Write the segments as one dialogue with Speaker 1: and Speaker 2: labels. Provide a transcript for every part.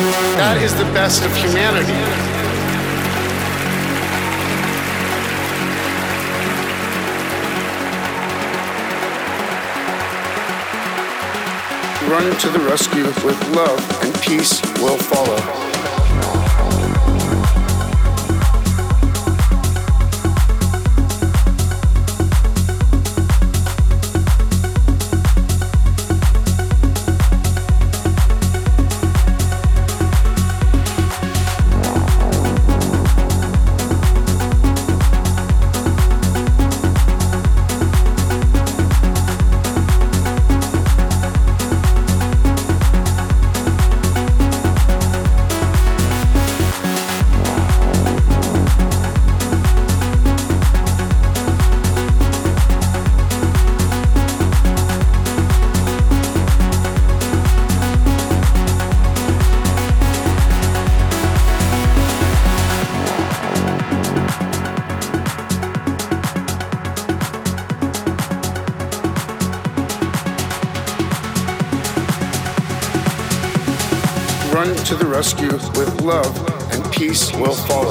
Speaker 1: That is the best of humanity. Run to the rescue with love and peace will follow. Love, and peace will follow.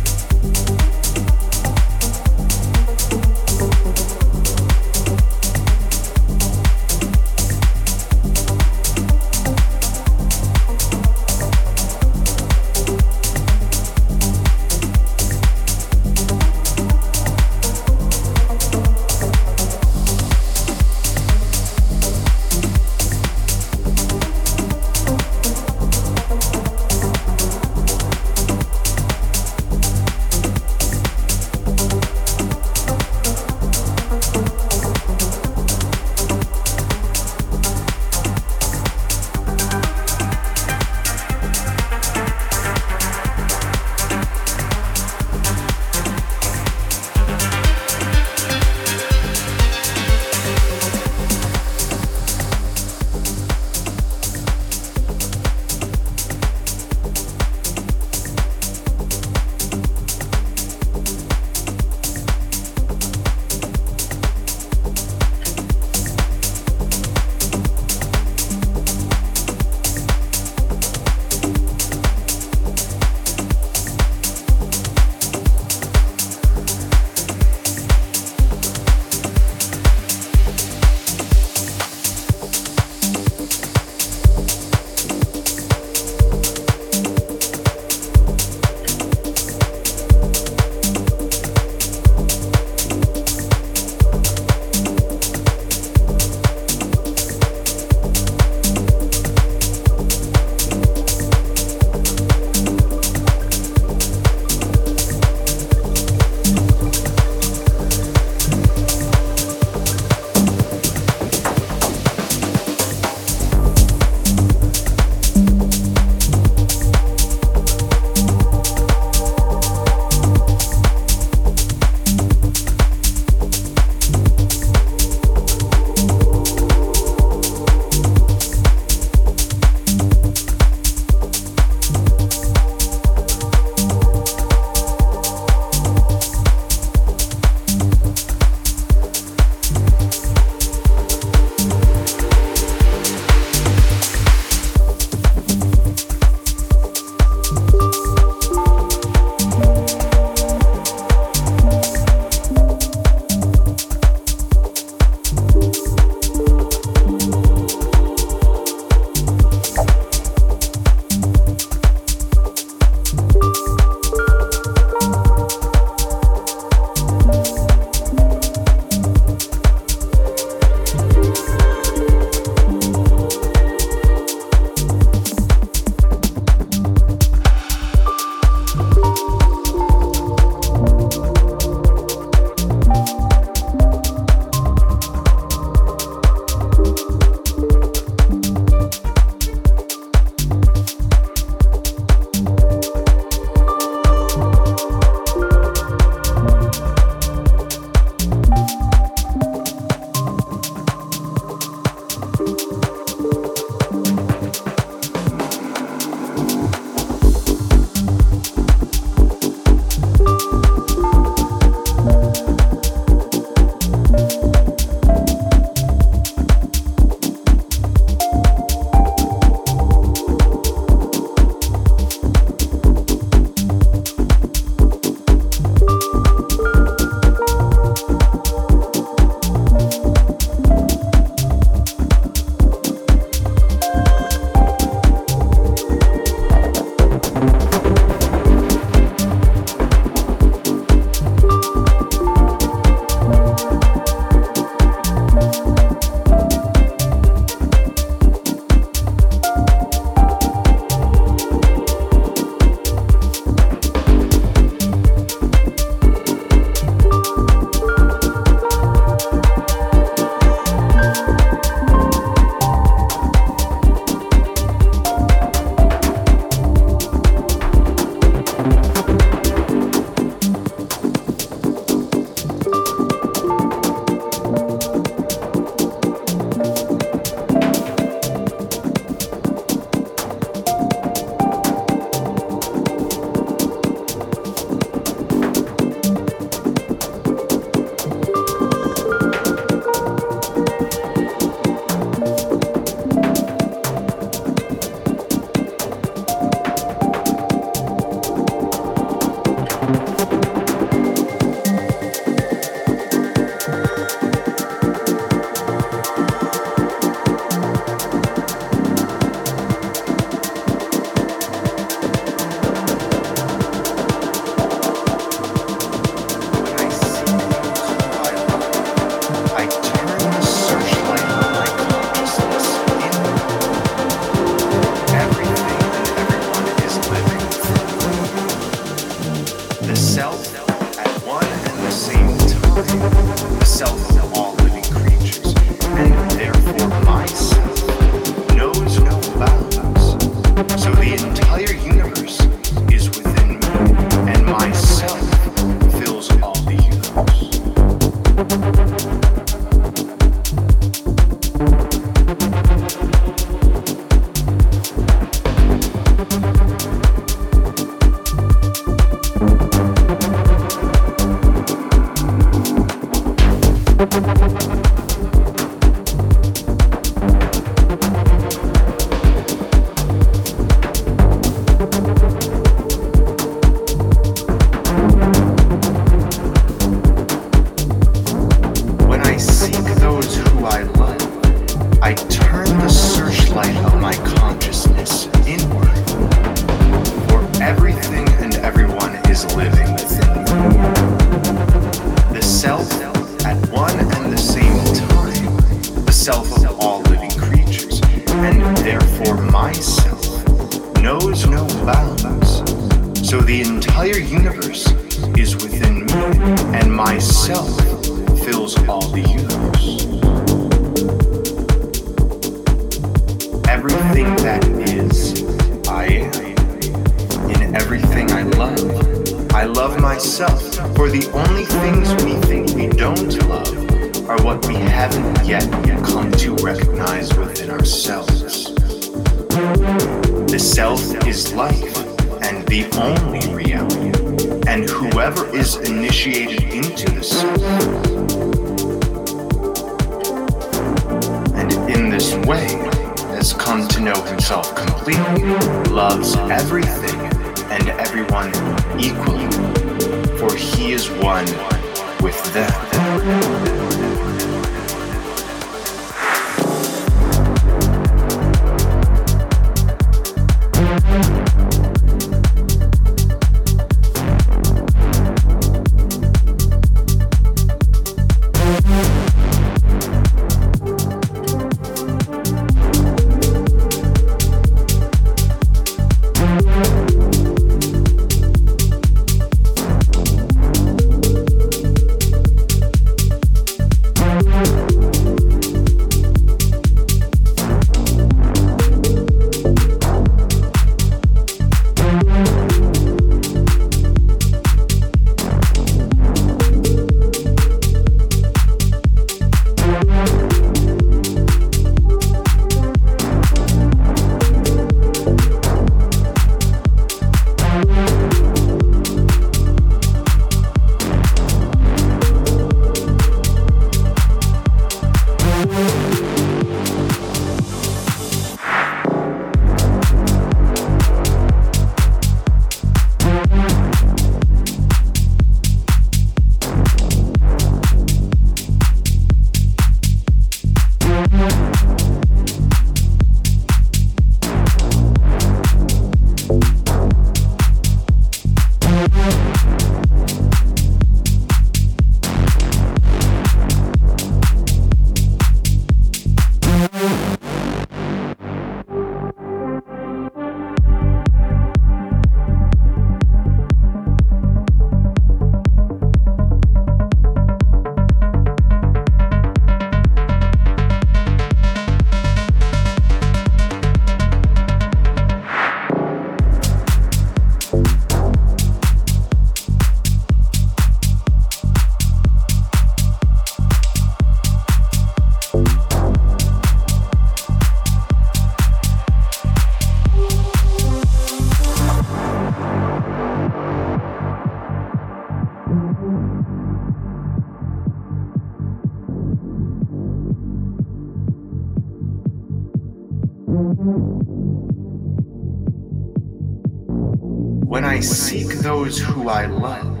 Speaker 2: Those who I love,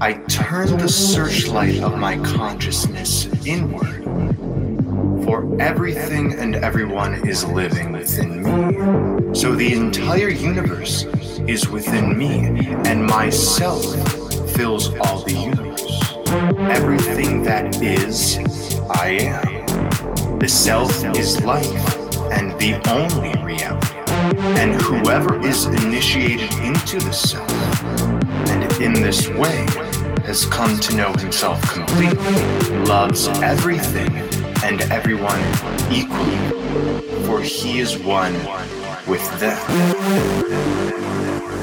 Speaker 2: I turn the searchlight of my consciousness inward. For everything and everyone is living within me. So the entire universe is within me, and myself fills all the universe. Everything that is, I am. The self is life and the only reality. And whoever is initiated into the self, in this way has come to know himself completely, loves everything and everyone equally, for he is one with them.